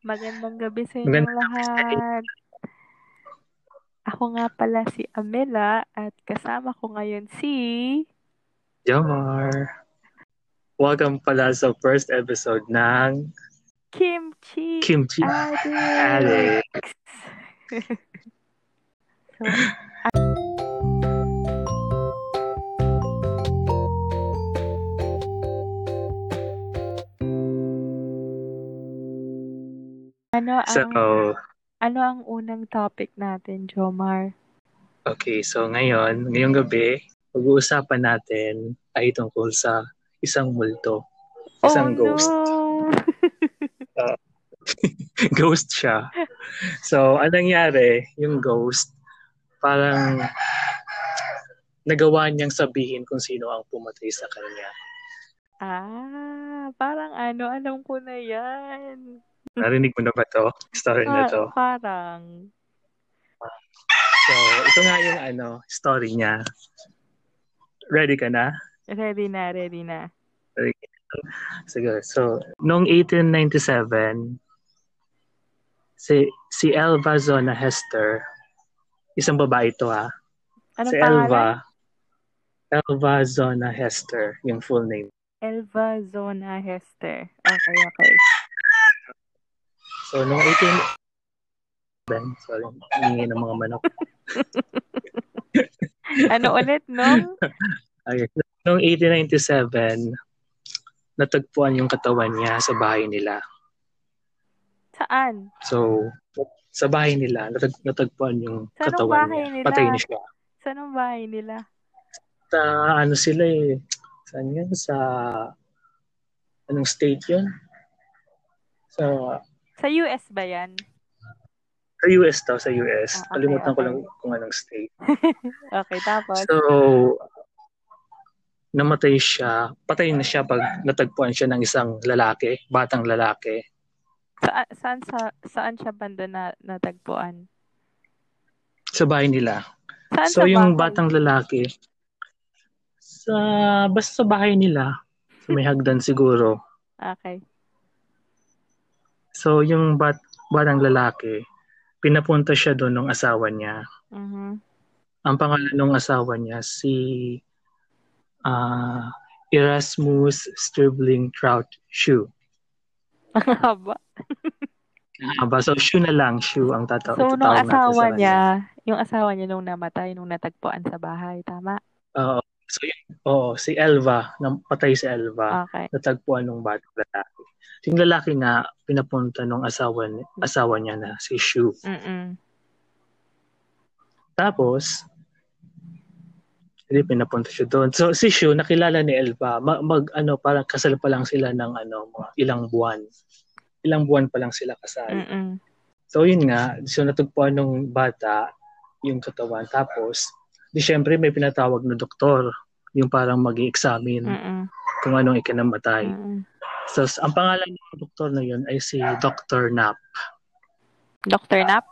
Magandang gabi sa Magandang sa lahat. Ako nga pala si Amela at kasama ko ngayon si... Jomar. Welcome pala sa first episode ng Kimchi, Kimchi Addict. Addict. so, ano ang So, ano ang unang topic natin, Jomar? okay. So, ngayon, ngayong gabi, pag-uusapan natin ay tungkol sa isang multo. Isang oh, ghost. No. ghost siya. So, anong nangyari? Yung ghost, parang nagawa niyang sabihin kung sino ang pumatay sa kanya. Ah, parang ano, alam ko na yan. Narinig mo na ba to? Story na Pa- to. parang. So, ito nga yung ano, story niya. Ready ka na? Ready na, ready na. Sige. So, noong 1897, si si Elva Zona Hester, isang babae ito ha. Anong si pangalan? Elva, Elva Zona Hester, yung full name. Elva Zona Hester. Okay, okay. So, noong 18... Sorry, hindi ng mga manok. Ano ulit, no? Okay. Noong 1897, natagpuan yung katawan niya sa bahay nila. Saan? So, sa bahay nila, natag natagpuan yung Saan katawan niya. nila? Patay na siya. Saan ang bahay nila? Sa ano sila eh, saan yun? Sa, anong state yun? Sa, Sa US ba yan? sa US daw, sa US. Ah, okay, Kalimutan ko okay. lang kung anong state. Okay, tapos? So, namatay siya, patay na siya pag natagpuan siya ng isang lalaki, batang lalaki. Sa, saan, sa, saan siya banda na natagpuan? Sa bahay nila. Saan So, sa yung bahay? batang lalaki, sa, basta sa bahay nila, may hagdan siguro. Okay. So, yung bat, batang lalaki, pinapunta siya doon ng asawa niya. Mhm. Ang pangalan ng asawa niya, si ah, Erasmus Stribling Trout Shoe. Ang haba. Aba, so shoe na lang, shoe ang tata- So, nung asawa niya, yung asawa niya nung namatay, nung natagpuan sa bahay, tama? Oo. So, yun, oo, si Elva, nang patay si Elva, Okay. natagpuan ng batang lalaki. Yung lalaki nga, pinapunta ng asawa, ni- asawa niya na, si Shu. Mm-mm. Tapos, hindi pinapunta siya doon. So, si Shu, nakilala ni Elva, mag, mag- ano, parang kasal pa lang sila ng, ano, mga ilang buwan. Ilang buwan pa lang sila kasal. Mm-mm. So, yun nga, so natagpuan ng bata, yung katawan. Tapos, di syempre may pinatawag na doktor, yung parang mag examine Mm-mm. kung anong ikinamatay. Mm-mm. So, ang pangalan ng doktor na yun ay si Dr. Knapp. Dr. Nap?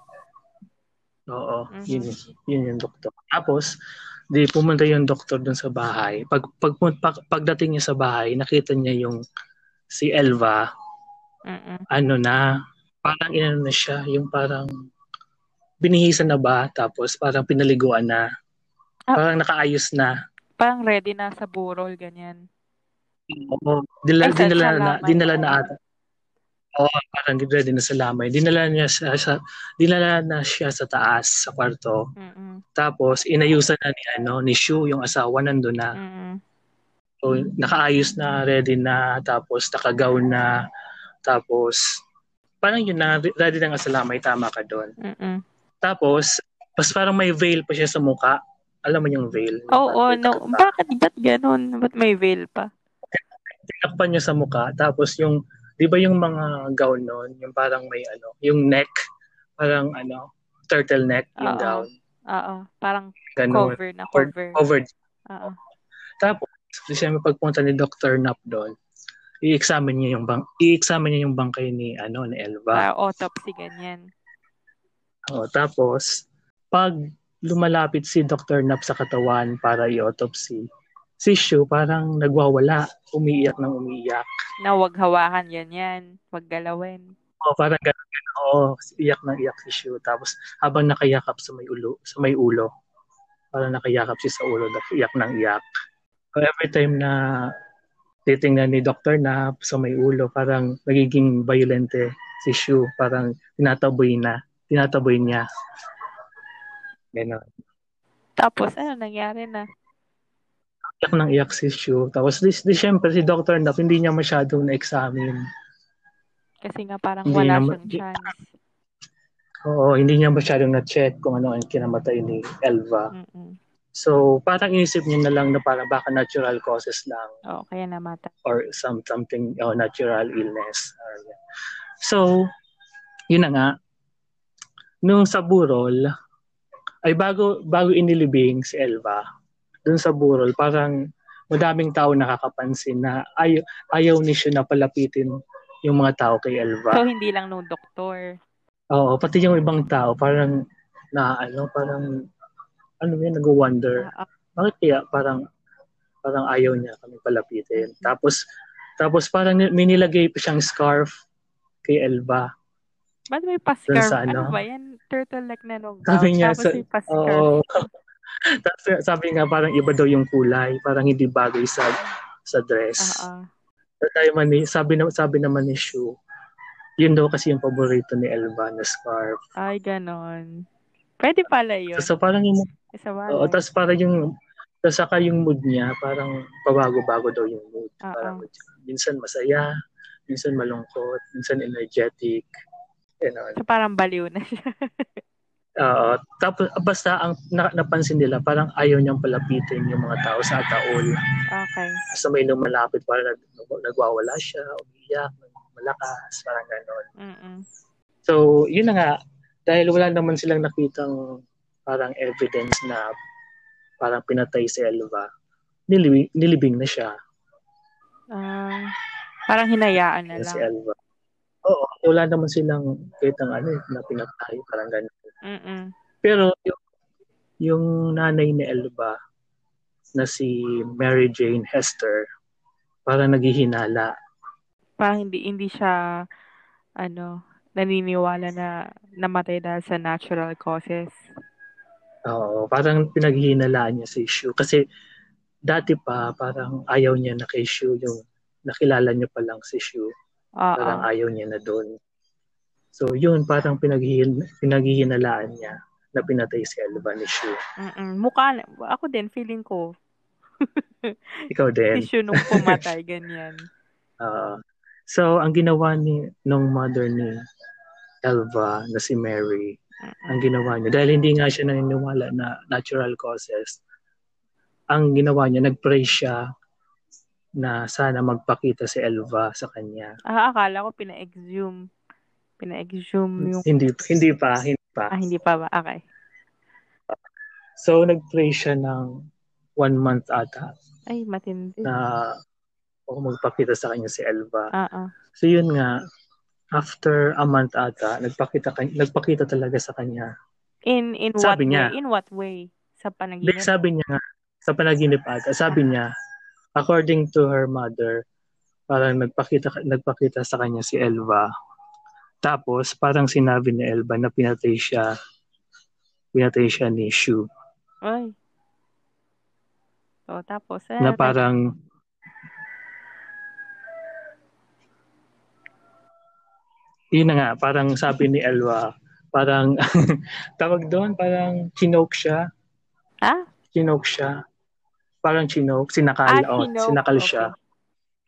Oo, Mhm. yun, yun yung doktor. Tapos, di pumunta yung doktor dun sa bahay. Pag, pag, pag, pagdating niya sa bahay, nakita niya yung si Elva, Mm-mm. ano na, parang inano na siya, yung parang binihisan na ba, tapos parang pinaliguan na. Parang nakaayos na. Parang ready na sa burol, ganyan. Oo, dinala, Ay, sa- dinala na, lamay. dinala na ata. Oo, parang ready na sa lamay. Dinala niya sa, sa dinala na siya sa taas sa kwarto. Mm-mm. Tapos inayusan na ni ano ni Shu yung asawa nandun na. Mm-mm. So, nakaayos na, ready na, tapos nakagaw na, tapos parang yun na, ready na nga sa lamay, tama ka doon. Mm-mm. Tapos, pas parang may veil pa siya sa muka. Alam mo yung veil? Oo, no. Bakit, ba't ganun? Ba't may veil pa? Tinakpan niya sa muka. Tapos yung, di ba yung mga gown noon, yung parang may ano, yung neck, parang ano, turtleneck yung Oo. gown. Oo, parang Ganun. cover na Or- cover. Covered. Oo. Tapos, di siya may pagpunta ni Dr. Knapp doon, i-examine niya yung bang i-examine niya yung bangkay ni ano ni Elva. Para autopsy, ganyan. O, tapos pag lumalapit si Dr. Knapp sa katawan para i-autopsy, si Shu parang nagwawala, umiiyak ng umiiyak. Na wag hawakan yan yan. Wag galawin. Oo, parang ganun, ganun. Oo, iyak na iyak si Shu. Tapos habang nakayakap sa may ulo, sa may ulo, parang nakayakap siya sa ulo, iyak ng iyak. So, every time na titingnan ni Dr. na sa may ulo, parang nagiging violente si Shu. Parang tinataboy na, tinataboy niya. Ganon. Tapos, ano nangyari na? Iyak ng iyak si Shu. Tapos, di, di syempre, si Dr. Nap, hindi niya masyadong na-examine. Kasi nga parang Hindi wala naman- siyang chance. Oo, hindi niya masyadong na-check kung ano ang kinamatay ni Elva. Mm-mm. So, parang inisip niya na lang na parang baka natural causes lang Oo, kaya namatay. or some something oh, natural illness. Or, so, yun na nga. Nung sa Burol, ay bago bago inilibing si Elva, dun sa Burol, parang madaming tao nakakapansin na ay, ayaw ni siya na palapitin yung mga tao kay Elva. So, hindi lang nung doktor. Oo, pati yung ibang tao parang na ano, parang ano yun, nag-wonder. Ah, ah, Bakit kaya parang parang ayaw niya kami palapitin. Tapos tapos parang may nilagay pa siyang scarf kay Elva. Ba't may pa-scarf? sa Ano? ano? ba yan? Turtleneck na nung Sabi niya Tapos sa- may pa-scarf. Oo. Tapos sabi nga parang iba daw yung kulay, parang hindi bagay sa sa dress. Oo. Tayo man ni sabi na sabi naman ni Shu, yun daw kasi yung paborito ni Elva na scarf. Ay, ganon. Pwede pala yun. So, parang yung Isa Oo, tapos para yung tapos saka yung mood niya, parang pabago-bago daw yung mood. Oo. Parang minsan masaya, minsan malungkot, minsan energetic. Ganon. So, parang baliw na siya. Oo. tapos basta ang na, napansin nila, parang ayaw niyang palapitin yung mga tao sa ataol. Okay. Basta may lumalapit, parang nag, nagwawala siya, umiyak, malakas, parang ganon. Mm-mm. So, yun na nga, dahil wala naman silang nakitang parang evidence na parang pinatay si Elva, nilibing, nilibing na siya Ah, parang hinayaan na si lang. Elva. Oo, wala naman silang kitang ano eh, na pinatay, parang ganun. Mm-mm. Pero yung, yung nanay ni Elva na si Mary Jane Hester, parang naghihinala. Parang hindi, hindi siya, ano, naniniwala na namatay dahil sa natural causes. Oo, parang pinaghihinalaan niya si Shu. Kasi dati pa, parang ayaw niya na kay Shu yung nakilala niya pa lang si Shu. Oo. Parang ayaw niya na doon. So yun, parang pinaghihin, pinaghihinalaan niya na pinatay si Elva ni Shu. Mm-mm. Mukha, ako din, feeling ko, Ikaw din. tissue nung pumatay, ganyan. Ah, so ang ginawa ni nung mother ni Elva na si Mary, ang ginawa niya, dahil hindi nga siya naniniwala na natural causes, ang ginawa niya, nag-pray siya na sana magpakita si Elva sa kanya. Ah, akala ko pina-exhume. Pina-exhume yung... Hindi hindi pa, hindi pa. Ah, hindi pa ba? Okay. So nag-pray siya ng one month ata Ay, matindi. na o magpakita sa kanya si Elva. Ah. So yun nga, after a month ata, nagpakita nagpakita talaga sa kanya. In, in what Sabi niya. way? In what way? Sa panaginip? sabi niya nga, sa panaginip ata, sabi niya, according to her mother, parang nagpakita nagpakita sa kanya si Elva. Tapos parang sinabi ni Elva na pinatay siya pinatay siya ni Shu. Ay. So, tapos, eh, Na parang yun na nga, parang sabi ni Elva, parang tawag doon, parang chinoke siya. Ah? Chinoke siya. Parang chinoke, sinakal, Ah, oh, chinoke. sinakal Okay. siya.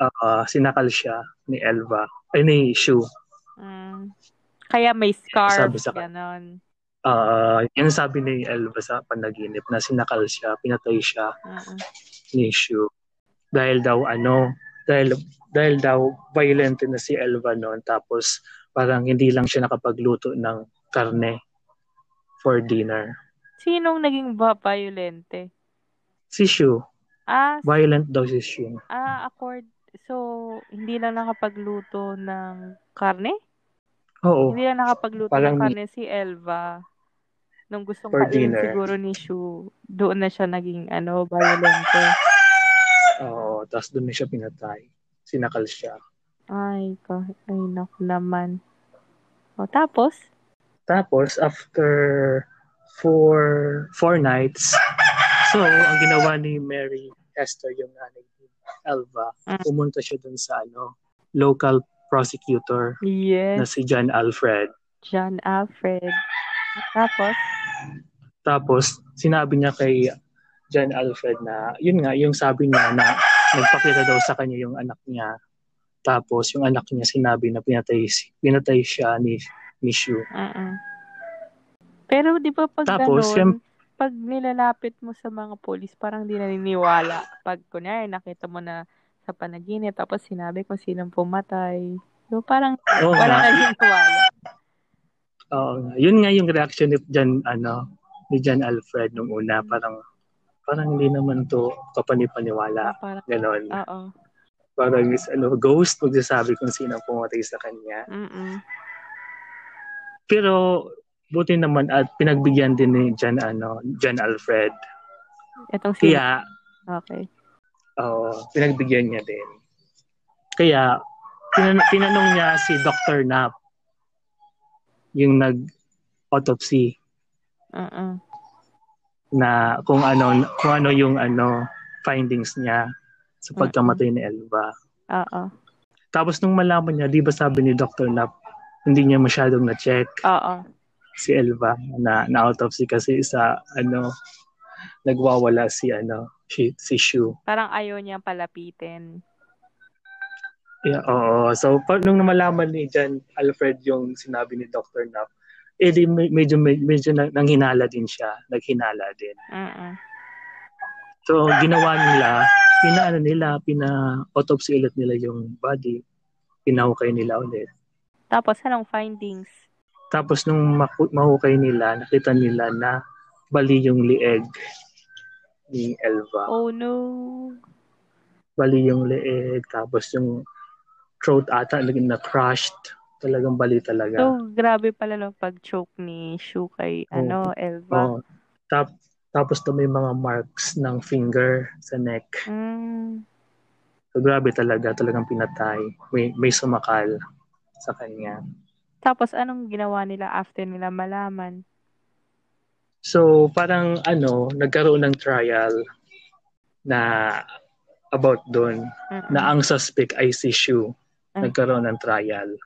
Ah, sinakal siya ni Elva, ay ni Shu. Mm. Kaya may scarf, Sabi sa- ganon. Ah, yan sabi ni Elva sa panaginip na sinakal siya, pinatay siya Mm-mm. ni Shu. Dahil daw ano, dahil dahil daw violent na si Elva noon tapos parang hindi lang siya nakapagluto ng karne for dinner. Sinong naging ba violente? Si Shu, Ah, violent daw si Shu. ah, accord. So, hindi lang nakapagluto ng karne? Oo. Hindi lang nakapagluto Parang- ng karne si Elva. Nung gustong For kainin dinner. siguro ni Shu, doon na siya naging, ano, violente. Oo, tapos doon na siya pinatay. Sinakal siya. Ay, ka, ay, naku naman. O, tapos? Tapos, after four, four nights, so, ang ginawa ni Mary Esther, yung nanay ni Elva, Mm. pumunta siya dun sa ano, local prosecutor na Yes. si John Alfred. John Alfred. Tapos? Tapos, sinabi niya kay John Alfred na, yun nga, yung sabi niya na nagpakita daw sa kanya yung anak niya. Tapos, yung anak niya sinabi na pinatay, pinatay siya ni, ni Shu. Mm-mm. Pero di ba pag Tapos, ganun, siyem- pag nilalapit mo sa mga polis, parang di naniniwala. Pag kunyari, nakita mo na sa panaginip, tapos sinabi kung sinong pumatay. So, parang Oo wala nga. naniniwala. Oo nga. Yun nga yung reaction ni John, ano, ni John Alfred nung una. Parang, parang hindi naman to kapanipaniwala. Parang, Ganon. oo. Parang is, ano, ghost magsasabi kung sino pumatay sa kanya. Mm-mm. Pero, buti naman at pinagbigyan din ni John, ano, John Alfred. Itong si... Kaya, Okay. Oo, pinagbigyan niya din. Kaya, tinan- tinanong niya si Dr. Knapp, yung nag-autopsy, Mm-mm. na kung ano kung ano yung ano findings niya sa pagkamatay ni Elva. Oo. Tapos nung malaman niya, di ba sabi ni Dr. Knapp, hindi niya masyadong na-check Oo. Si Elva na na-autopsy kasi sa ano nagwawala si ano si, si Shu. Parang ayaw niyang palapitin. Yeah, oo. So, pag nung malaman ni John Alfred yung sinabi ni Dr. Knapp, eh di me- medyo, medyo, medyo nang- nanghinala din siya. Naghinala din. Mm-mm. So, ginawa nila, pinaano nila, pina-autopsy ulit nila yung body. Pinahukay nila ulit. Tapos, anong findings? Tapos nung mahukay nila, nakita nila na bali yung lieg ni Elva. Oh, no. Bali yung leeg, tapos yung throat ata naging na-crushed. Talagang bali talaga. So, grabe pala no pag-choke ni Shu kay, Oo. ano, Elva. Oh. Tap, tapos to may mga marks ng finger sa neck. Mm. So grabe talaga, talagang pinatay. May, may sumakal sa kanya. Tapos, anong ginawa nila after nila malaman? So parang ano, nagkaroon ng trial na about doon Mm-mm. na ang suspect ay si Shu. Mm. Nagkaroon ng trial.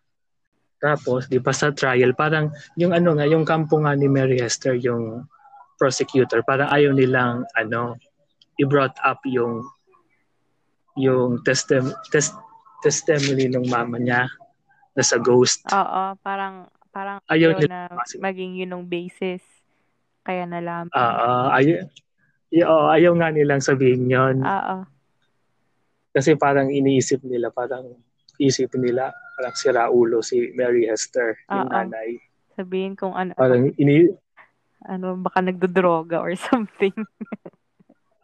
Tapos, di ba sa trial, parang yung ano nga, yung kampo nga ni Mary Hester, yung prosecutor, parang ayaw nilang ano, i-brought up yung yung testim test, testimony ng mama niya na sa ghost. Oo, parang, parang Ayaw ayaw nila na kasi- maging yun yung basis. Kaya nalaman. Ah, ayaw, oo, ayaw nga nilang sabihin yon Oo. kasi parang iniisip nila, parang isip nila, parang sira ulo si Mary Hester, yung Oo. nanay. Sabihin kung ano, Parang ini, ano, baka nagdodroga or something.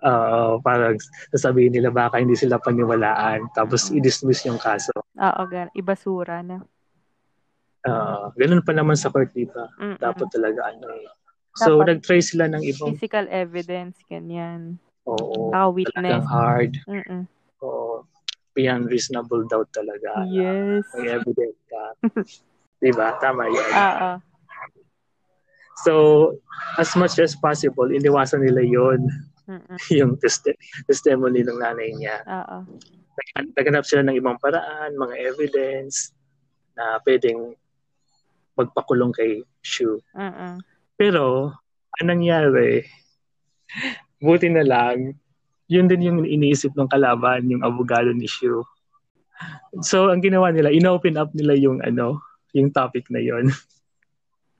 Oo, parang sasabihin nila baka hindi sila paniwalaan tapos i-dismiss yung kaso. Oo, gan ibasura na. Oo, ganun pa naman sa court, di ba? Mm-mm. Dapat talaga ano eh. So, Dapat. nag-try sila ng ibang, Physical evidence, ganyan. oo, talagang witness. hard. Mm-mm. Oo, beyond reasonable doubt talaga. na Yes. May evidence ka. di ba? Tama yun. Oo. So, as much as possible, iniwasan nila yon Mm-mm. yung testi- testimony ng nanay niya. Oo. Nag- Naghanap sila ng ibang paraan, mga evidence na pwedeng magpakulong kay Shu. Mm-mm. Pero, anong nangyari, buti na lang, yun din yung iniisip ng kalaban, yung abogado ni Shu. So, ang ginawa nila, inopen up nila yung ano, yung topic na yon.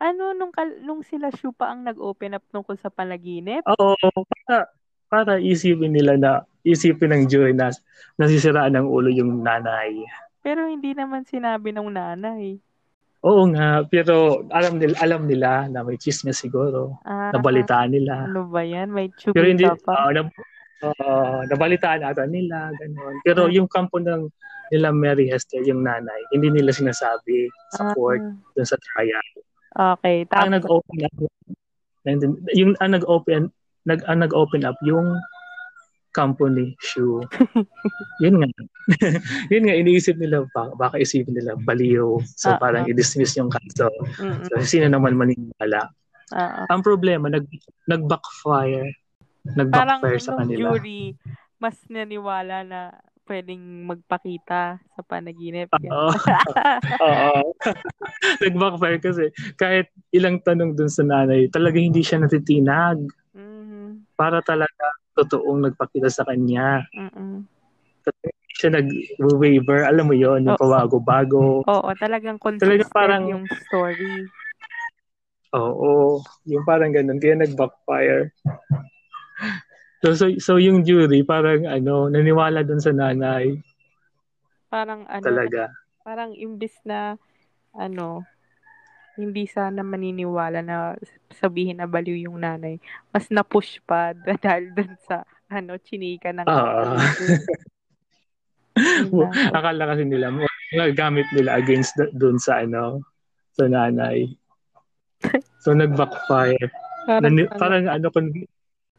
Ano, nung, kal- nung sila Shu pa ang nag-open up tungkol sa panaginip? Oo, para, para isipin nila na, isipin ng jury na nasisiraan ng ulo yung nanay. Pero hindi naman sinabi ng nanay. Oo nga, pero alam nila, alam nila na may chismis siguro. Ah, Nabalitaan nila. Ano ba yan? May Pero hindi, pa. oo, nab- oo, nabalitaan ata nila, gano'n. Pero Ah. yung kampo ng nila Mary Hester, yung nanay, hindi nila sinasabi sa Ah, court, dun sa trial. Okay. Ang Tapos, nag-open up, yung ang nag-open, nag, ang nag-open up yung company shoe. yun nga. yun nga, iniisip nila, baka, baka isipin nila, baliw. So, Ah, parang ah. i-dismiss yung kaso. Mm-mm. So, sino naman maniniwala? Oo. Ang problema, nag, nag-backfire. Parang Nag-backfire sa nung kanila. jury, mas naniwala na pwedeng magpakita sa panaginip. Oo. Oo. nag-backfire kasi kahit ilang tanong dun sa nanay, talaga hindi siya natitinag. Para talaga totoong nagpakita sa kanya. Mm-mm. Siya nag-waiver. Alam mo yon yung Oo. pabago-bago. Oo, talagang consistent parang- yung story. Oo. Yung parang ganun. Kaya nag-backfire. So, so, so yung jury, parang ano, naniwala dun sa nanay. Parang ano, Talaga. parang imbis na ano, hindi sana maniniwala na sabihin na baliw yung nanay. Mas na-push pa dahil dun sa ano, chinika ng lang. Akala kasi nila, gamit nila against dun sa ano, sa nanay. So nag-backfire. Parang, Nani- ano, parang ano, con-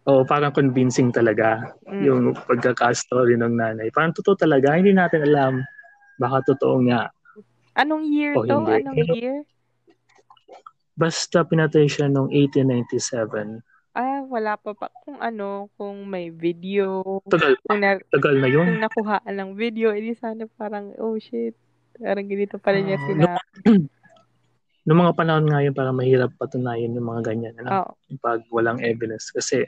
oh, parang convincing talaga mm, yung pagkaka-story ng nanay. Parang totoo talaga, hindi natin alam. Baka totoo nga. Anong year o to? hindi. Anong year? Basta pinatay siya noong 1897. Ah, wala pa pa. Kung ano, kung may video, Tagal, kung, na, tagal na yun. kung nakuhaan ng video, edi sana parang, oh shit, parang ganito pala niya Ah, sina... Noong mga panahon nga yun, parang mahirap patunayan yung mga ganyan. Ano? Oo. Pag walang evidence. Kasi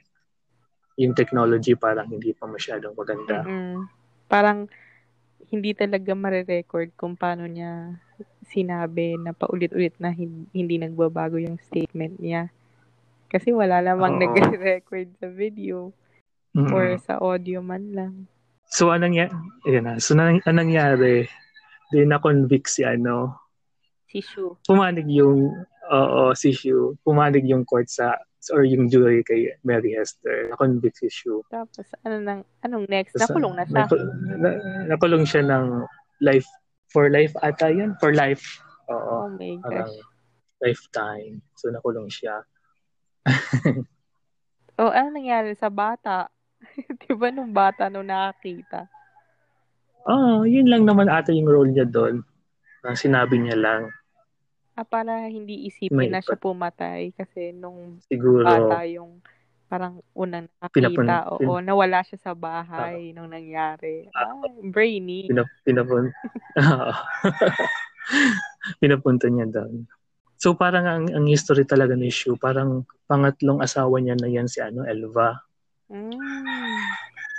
yung technology parang hindi pa masyadong maganda. Mm-mm. Parang hindi talaga mare-record kung paano niya sinabi na paulit-ulit na hin- hindi nagbabago yung statement niya. Kasi wala namang Oo. nagre-record sa video Mm-mm. or sa audio man lang. So anong ya Ayan na. So anong, anong nangyari? Di na-convict si ano. Si Shu. Pumanig yung oo, si Shu. Pumanig yung court sa or yung jury kay Mary Hester. Na-convict si Shu. Tapos ano nang anong next? Tapos, Nakulong na siya. na- nakulong siya ng life for life ata yun? For life. Oo. Oh my gosh. lifetime. So nakulong siya. Oh, ano nangyari sa bata? 'Di ba nung bata nung nakakita? Oh, yun lang naman ata yung role niya doon. Na sinabi niya lang. Ah, para hindi isipin May na siya pumatay kasi nung Siguro. bata yung parang unang nakakita. Pinapun- Oo, nawala siya sa bahay nung nangyari. Ah, brainy. Pinap pinapun pinapunta niya doon. So parang ang, ang history talaga ni Shu, parang pangatlong asawa niya na yan si ano, Elva. Mm.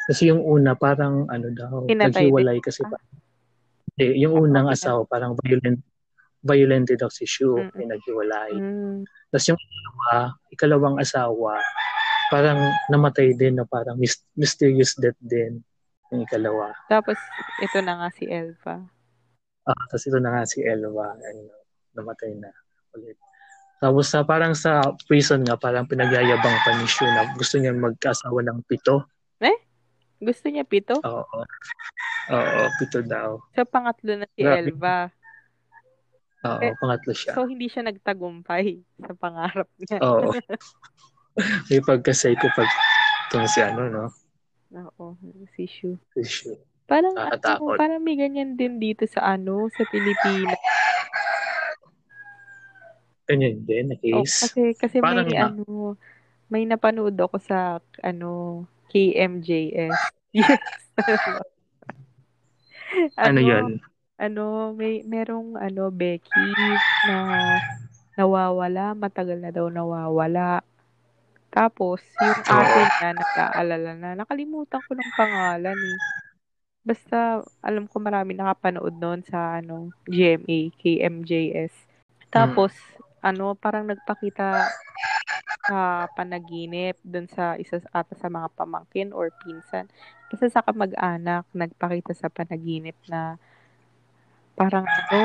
Kasi yung una parang ano daw, Pinatay naghiwalay kasi Ah. pa. Eh, yung unang Okay. asawa parang violent violent daw si Shu, Mm-mm. pinaghiwalay. Mm. Tapos yung ikalawa, ikalawang asawa, parang namatay din na parang mis- mysterious death din yung ikalawa. Tapos, ito na nga si Elva. Ah, tapos ito na nga si Elva, ano, namatay na ulit. Tapos sa parang sa prison nga, parang pinagyayabang pa ni Shu na gusto niya magkasawa ng pito. Gusto niya pito? Oo. Oo, pito daw. Sa pangatlo na si Grabe. Elva. Oo, Eh, pangatlo siya. So, hindi siya nagtagumpay sa pangarap niya. Oo. May pagka-psychopath itong si ano, no? Oo, si Shu. Si Shu. Parang, ano, parang may ganyan din dito sa ano, sa Pilipinas. Ganyan din na Oh, case. kasi, kasi Parang may, na- ano, may napanood ako sa, ano, KMJS. Yes. ano yun? Ano, may, merong, ano, Becky na nawawala, matagal na daw nawawala. Tapos, yung ate niya, nag-aalala na. Nakalimutan ko ng pangalan eh. Basta, alam ko marami nakapanood noon sa, ano, GMA, KMJS. Tapos, ano, parang nagpakita sa panaginip dun sa isa sa- ata sa mga pamangkin or pinsan. Kasi sa kamag-anak, nagpakita sa panaginip na parang ano,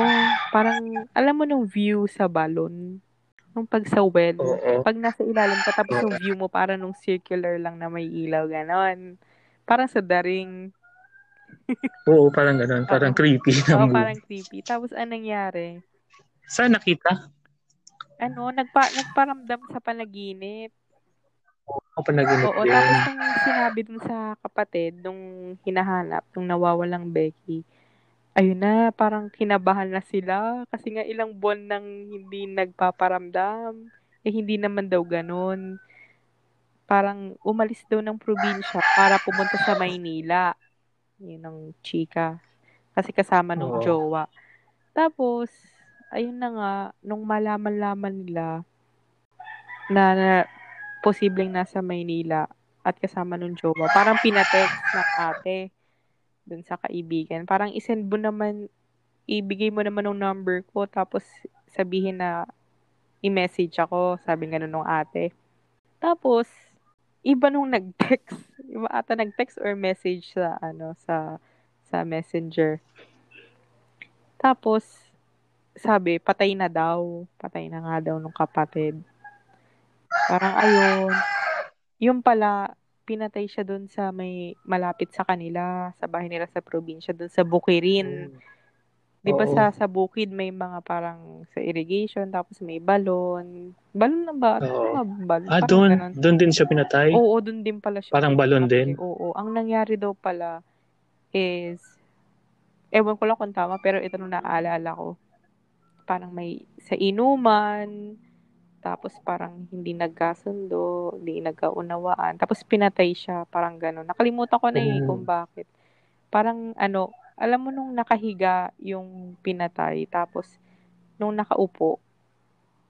parang alam mo nung view sa balon, nung pag sa well, Oo. pag nasa ilalim ka tapos yung view mo parang nung circular lang na may ilaw ganon. Parang sa daring, Oo, parang ganun. Parang Oo. creepy oh, movie. parang creepy. Tapos anong nangyari? Saan nakita? Ano, nagpa nagparamdam sa panaginip. Ang panaginip Oo, din. tapos nung sinabi dun sa kapatid, nung hinahanap, nung nawawalang Becky, ayun na, parang kinabahan na sila kasi nga ilang buwan nang hindi nagpaparamdam. Eh, hindi naman daw ganun. Parang umalis daw ng probinsya para pumunta sa Maynila. Yun ang chika. Kasi kasama nung Oo. jowa. Tapos, ayun na nga, nung malaman-laman nila na, na posibleng nasa Maynila at kasama nung jowa, parang pinatext ng ate dun sa kaibigan. Parang isend mo naman, ibigay mo naman ng number ko, tapos sabihin na i-message ako, sabi nga nung ate. Tapos, iba nung nag-text. Iba ata nag-text or message sa, ano, sa, sa messenger. Tapos, sabi, patay na daw. Patay na nga daw nung kapatid. Parang ayun. Yung pala, pinatay siya doon sa may malapit sa kanila, sa bahay nila sa probinsya, doon sa Bukirin. Di ba Oo. sa, sa bukid may mga parang sa irrigation, tapos may balon. Balon na ba? Ano Oo. balon? Ah, doon, doon din siya pinatay? Oo, doon din pala siya. Parang balon pinatay. din? Oo. Ang nangyari daw pala is, ewan ko lang kung tama, pero ito nung naaalala ko. Parang may sa inuman, tapos parang hindi nagkasundo, hindi nagkaunawaan. Tapos pinatay siya, parang gano'n. Nakalimutan ko na eh Mm. kung bakit. Parang ano, alam mo nung nakahiga yung pinatay, tapos nung nakaupo,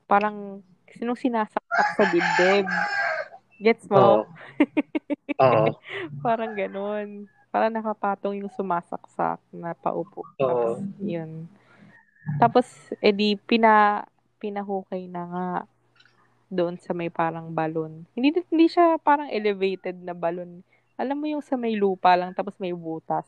parang nung sinasaksak sa dibdib. Gets mo? Oo. Oo. parang ganun. Parang nakapatong yung sumasaksak na paupo. Tapos, Oo. yun. Tapos, edi, pina, pinahukay na nga doon sa may parang balon. Hindi, hindi siya parang elevated na balon. Alam mo yung sa may lupa lang, tapos may butas.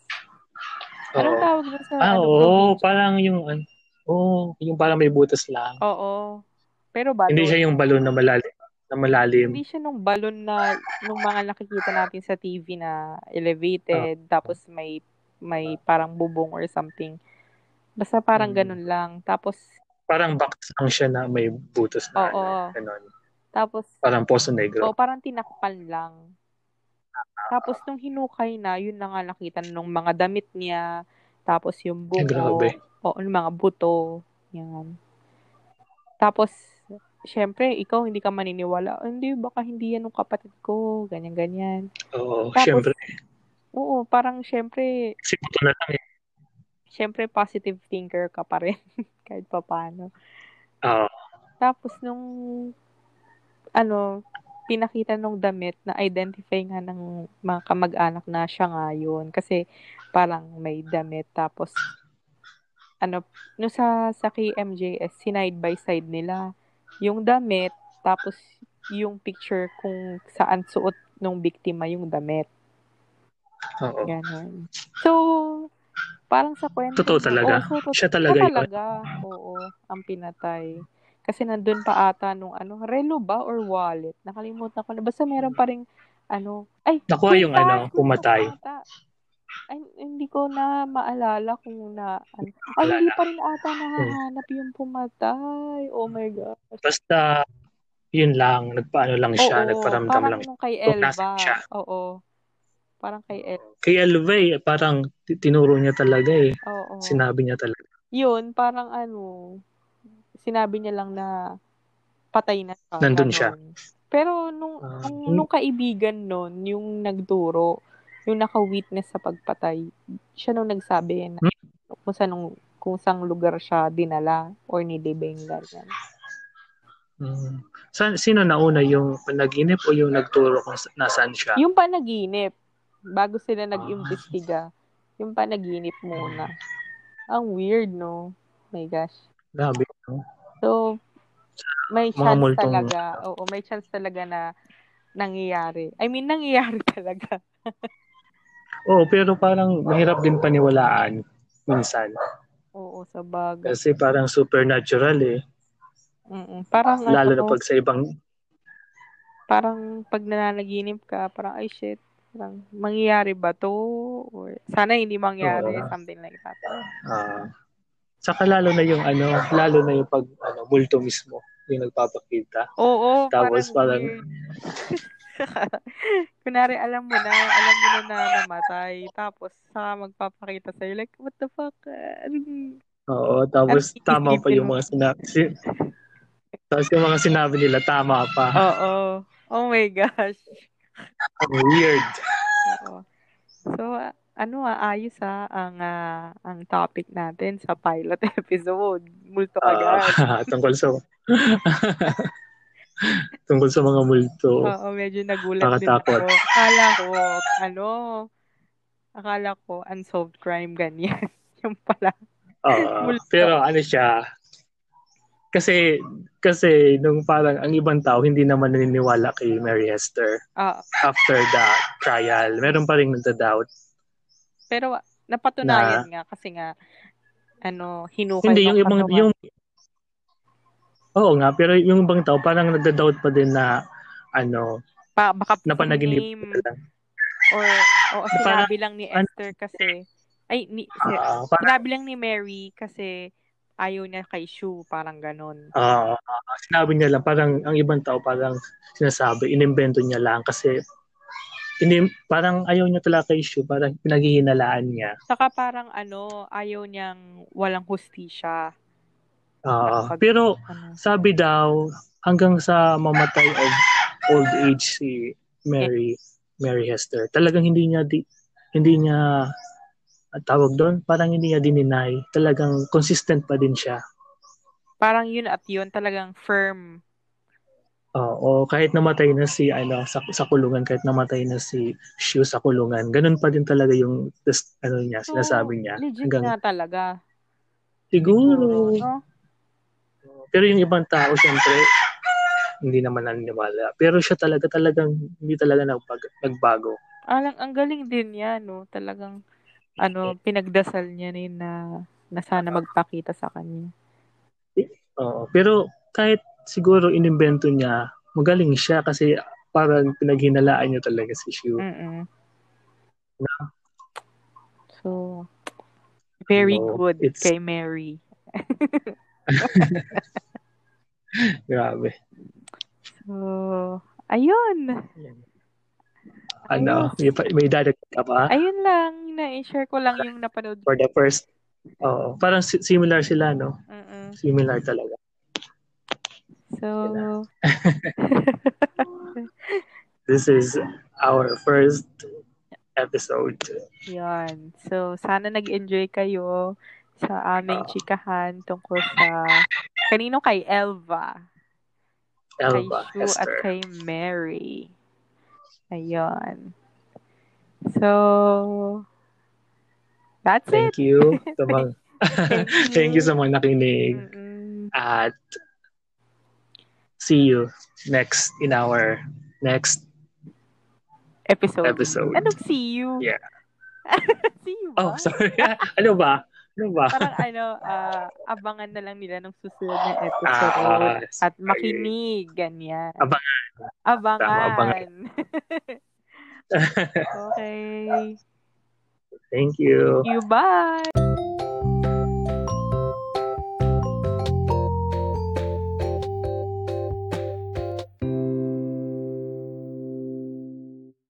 Anong Oo. tawag doon sa Ah, ano, oo. probinsya? Parang yung, an- oo, yung parang may butas lang. Oo. Pero balon. Hindi siya yung balon na malalim. Na malalim. Hindi siya nung balon na nung mga nakikita natin sa TV na elevated tapos may may parang bubong or something. Basta parang Mm. ganun lang. Tapos Parang box lang siya na may butas na. Oo. ano, tapos Parang poso negro. o parang tinakpan lang. Tapos nung hinukay na, yun na nga nakita nung mga damit niya, tapos yung buko, grabe. o yung mga buto, yan. Tapos, syempre, ikaw hindi ka maniniwala, "Ah, hindi, baka hindi yan ng kapatid ko, ganyan-ganyan. Oo, Tapos, syempre. Oo, parang syempre, Kasi buto na lang eh. Syempre positive thinker ka pa rin, kahit pa paano. Oo. Tapos nung, ano, pinakita nung damit na identify nga ng mga kamag-anak na siya nga yun. Kasi parang may damit. Tapos, ano, no sa, sa KMJS, sinide by side nila. Yung damit, tapos yung picture kung saan suot nung biktima yung damit. Oo. So, parang sa kwento. Totoo talaga? Oo, so, totoo- Siya talaga siya yun? talaga. Oo, ang pinatay. Kasi nandun pa ata nung ano, relo ba or wallet? Nakalimutan ko na. Basta meron pa rin ano, ay, Nakuha yung ano, pumatay. ata. Ay, hindi ko na maalala kung na, ano. Ay, hindi pa rin ata nahahanap yung pumatay. Oh my God. Basta, yun lang. Nagpaano lang siya. Oo, nagparamdam parang lang. nung kay Elva. nasan siya. Oo. Parang kay Elva. Kay Elvay, parang ti- tinuro niya talaga eh. Oo. Sinabi niya talaga. yun, parang ano, sinabi niya lang na patay na siya. Nandun ganon. siya. Pero nung, Ah, nung, hmm. nung kaibigan nun, yung nagturo, yung naka-witness sa pagpatay, siya nung nagsabi na Hmm? kung saan, kung saan lugar siya dinala or nilibing ganyan. Mm. Sa, sino nauna yung panaginip o yung nagturo kung sa- nasaan siya? Yung panaginip, bago sila Ah. nag-imbestiga, yung panaginip muna. Ang weird, no? My gosh. Grabe. no? So, may chance multong- talaga. Oo, may chance talaga na nangyayari. I mean, nangyayari talaga. Oo, pero parang mahirap din paniwalaan minsan. Oo, sa bagay. Kasi parang supernatural eh. Mm-mm. Parang Lalo na ano, pag sa ibang... parang pag nananaginip ka, parang, ay shit, parang, mangyayari ba to? Or, sana hindi mangyari, Oo. something like that. ah saka lalo na yung ano, lalo na yung pag ano, multo mismo yung nagpapakita. Oo, Tapos parang, parang- weird. Kunwari, alam mo na, alam mo na na namatay. Tapos, saka magpapakita sa'yo, like, what the fuck? Uh, Oo, tapos Ang tama pa yung mga sinabi. Si- tapos yung mga sinabi nila, tama pa. Oo. Oh my gosh. Ang weird. Oo. So, ano ah, ayos ah, ang, ah, ang topic natin sa pilot episode. Multo agad. Ah, tungkol sa tungkol sa mga multo. Oo, medyo nagulat din Nakakatakot. ako. Akala ko, ano, akala ko unsolved crime ganyan. yung pala. Oo. Multo. pero ano siya, kasi kasi nung parang ang ibang tao hindi naman naniniwala kay Mary Hester Ah, after the trial. Meron pa rin nagda-doubt. pero napatunayan nga kasi nga ano, hinukay Hindi, ng yung ibang, yung, oo nga, pero yung ibang tao parang nagda-doubt pa din na, ano, pa, baka napanaginip name lang. or o sinabi lang ni ano- Esther kasi ay ni parang, sinabi lang ni Mary kasi ayaw niya kay Shu, parang ganun. ah, ah, sinabi niya lang, parang ang ibang tao parang sinasabi, inimbento niya lang kasi ini parang ayaw niya talaga kay Shu, parang pinaghihinalaan niya. Saka parang ano, ayaw niyang walang hustisya. Ah, Kapag- pero Ano. sabi daw hanggang sa mamatay of old age si Mary Mary Hester. Talagang hindi niya di, hindi niya at tawag doon, parang hindi niya dininay. Talagang consistent pa din siya. Parang yun at yun talagang firm. Oo, kahit namatay na si ano sa, sa kulungan, kahit namatay na si Shu sa kulungan, ganun pa din talaga yung test, ano niya, sinasabi niya. Legit Hanggang, nga talaga. siguro. no? Pero yung ibang tao, syempre, hindi naman naniniwala. Pero siya talaga, talagang, hindi talaga nagbago. Alang, ang galing din niya, no? Talagang, ano, pinagdasal niya rin na, na sana magpakita sa kanya. Oo. Pero kahit siguro inimbento niya, magaling siya kasi parang pinaghinalaan niya talaga si Shu. Mm-mm. So, very No, good it's- kay Mary. Grabe. So, ayun. Ano, may, may dadagdag ka pa? Ayun lang. Na-share ko lang yung napanood. For the first, oo. Parang si- similar sila, no? Mm-mm. Similar talaga. So, This is our first episode. Yan. So, sana nag-enjoy kayo sa aming Ah. chikahan tungkol sa kanino kay Elva, Elva, kay Shu at Esther. kay Mary. Ayun. So, that's it. Thank you. Sa mga, Thank you. thank you sa mga nakinig. Mm-mm. At see you next in our next Episode. episode. Anong see you? Yeah. see you ba? Oh, sorry. ano ba? Ano ba? Parang ano, ah, abangan na lang nila ng susunod na episode. Ah, at makinig, ganyan. Abangan. Abangan. Tama, abangan. okay. Thank you. You bye.